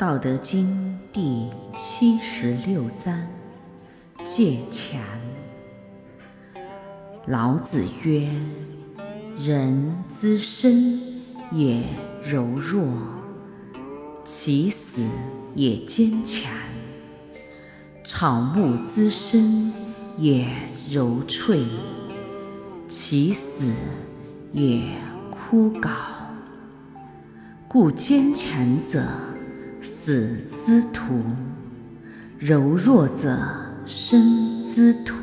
道德经第七十六章：戒强。老子曰：“人之生也柔弱，其死也坚强；草木之生也柔脆，其死也枯槁。故坚强者。”死之徒，柔弱者生之徒。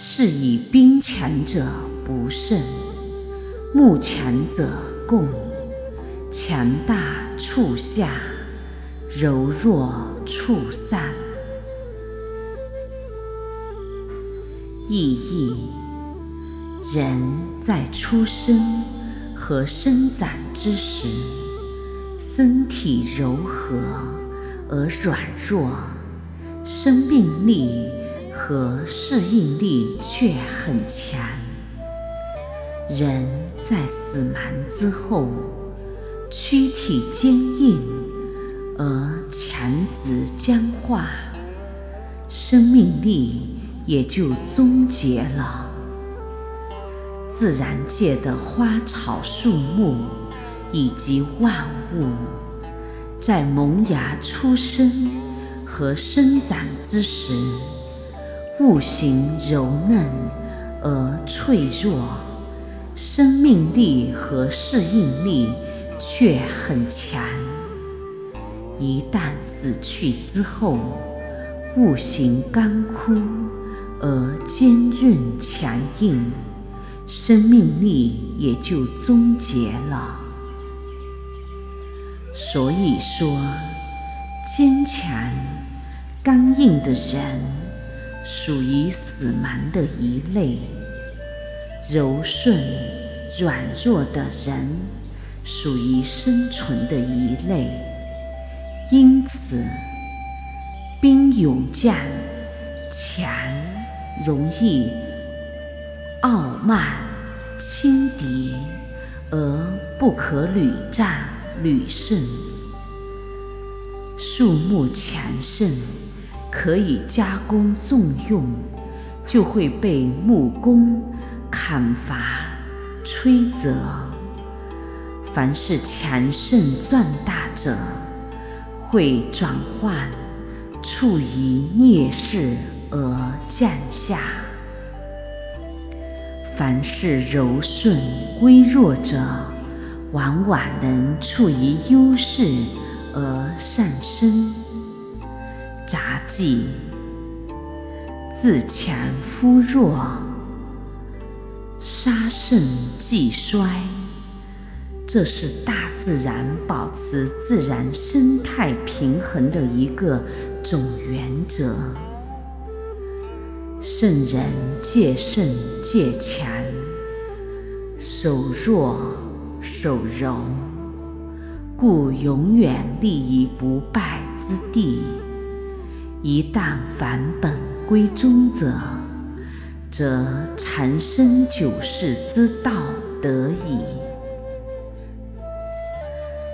是以兵强者不胜，木强者共。强大处下，柔弱处散。意义：人在出生和生长之时。身体柔和而软弱，生命力和适应力却很强。人在死亡之后，躯体坚硬而强直僵化，生命力也就终结了。自然界的花草树木。以及万物，在萌芽、出生和生长之时，物形柔嫩而脆弱，生命力和适应力却很强。一旦死去之后，物形干枯而坚韧强硬，生命力也就终结了。所以说，坚强、刚硬的人属于死亡的一类；柔顺、软弱的人属于生存的一类。因此，兵勇将强容易傲慢轻敌，而不可屡战。屡胜，树木强盛，可以加工重用，就会被木工砍伐摧折。凡是强盛壮大者，会转换，处于劣势而降下；凡是柔顺微弱者，往往能处于优势而上升。杂技，自强夫弱，杀胜即衰。这是大自然保持自然生态平衡的一个总原则。圣人戒胜戒强，守弱。守柔，故永远立于不败之地。一旦返本归宗者，则长生久世之道得矣。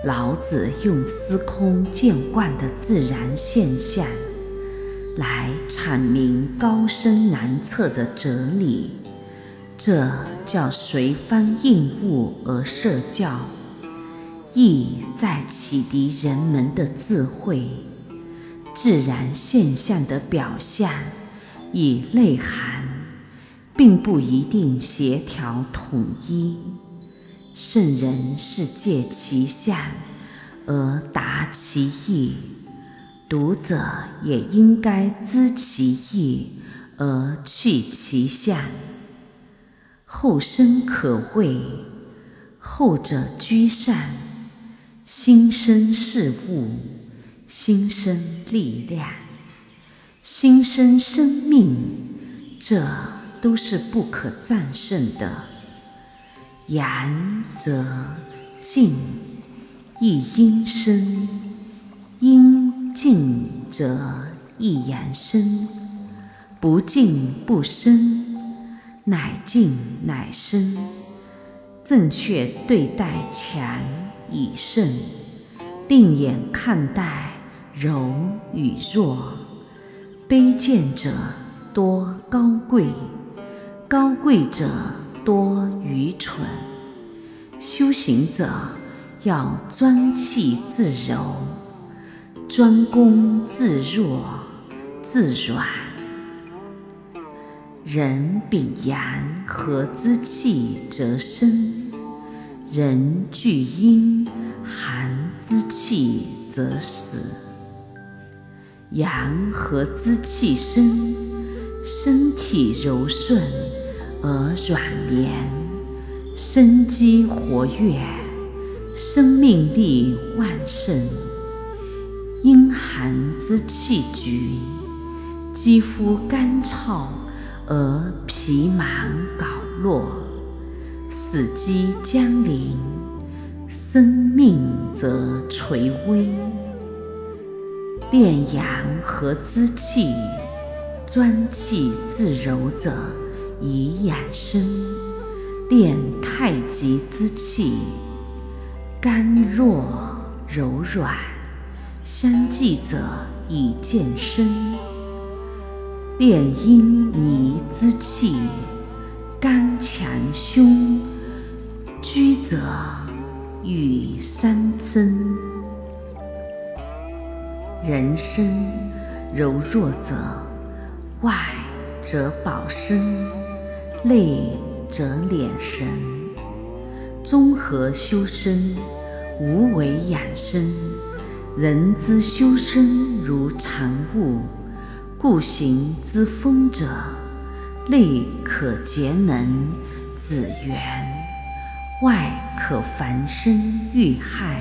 老子用司空见惯的自然现象，来阐明高深难测的哲理。这叫随方应物而设教，意在启迪人们的智慧。自然现象的表象与内涵，并不一定协调统一。圣人是借其象而达其意，读者也应该知其意而去其象。后生可畏，后者居上；心生事物，心生力量，心生生命，这都是不可战胜的。阳则静，亦阴生；阴静则亦阳生，不静不生。乃静乃生，正确对待强以胜，另眼看待柔与弱，卑贱者多高贵，高贵者多愚蠢。修行者要专气自柔，专攻自弱自软。人秉阳和之气则生，人聚阴寒之气则死。阳和之气生，身体柔顺而软绵，生机活跃，生命力旺盛。阴寒之气局，肌肤干燥。而皮芒槁落，死机将临，生命则垂危。炼阳和之气，专气自柔者以养生；炼太极之气，刚弱柔软相济者以健身。炼阴泥之气，刚强胸居则与三增。人生柔弱者，外则保身，内则敛神。综合修身，无为养生。人之修身如常物。故行之风者，内可节能子元，外可防身遇害，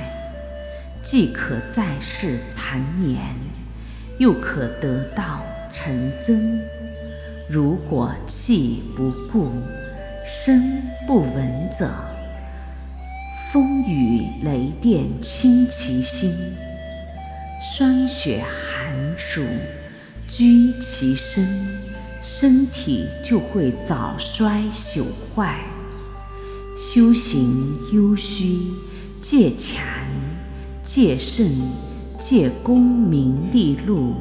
既可在世长年，又可得道成真。如果气不固，身不稳者，风雨雷电侵其心，霜雪寒暑。居其身，身体就会早衰朽坏。修行优虚，戒强，戒慎，戒功名利禄，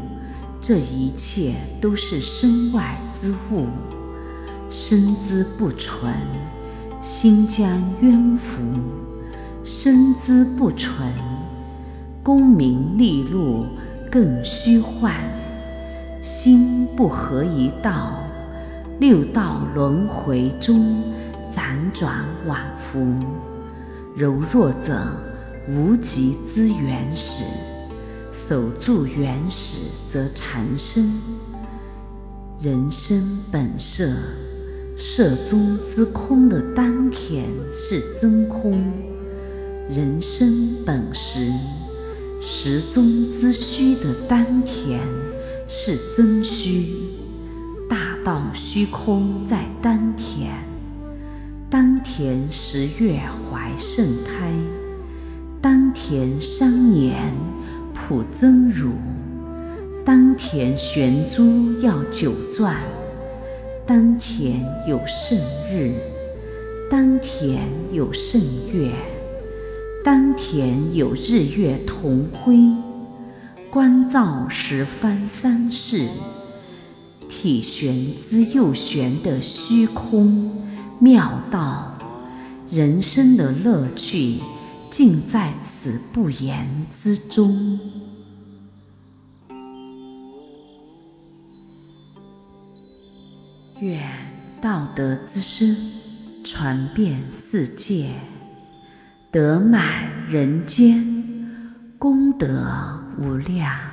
这一切都是身外之物。身姿不纯，心将冤伏；身姿不纯，功名利禄更虚幻。心不合一道，六道轮回中辗转往复。柔弱者无极之原始，守住原始则长生。人生本色，色中之空的丹田是真空；人生本实，实中之虚的丹田。是真虚，大道虚空在丹田。丹田十月怀圣胎，丹田三年普增乳。丹田玄珠要九转，丹田有圣日，丹田有圣月，丹田有日月同辉。观照十方三世，体玄之又玄的虚空妙道，人生的乐趣尽在此不言之中。愿道德之声传遍世界，德满人间。功德无量。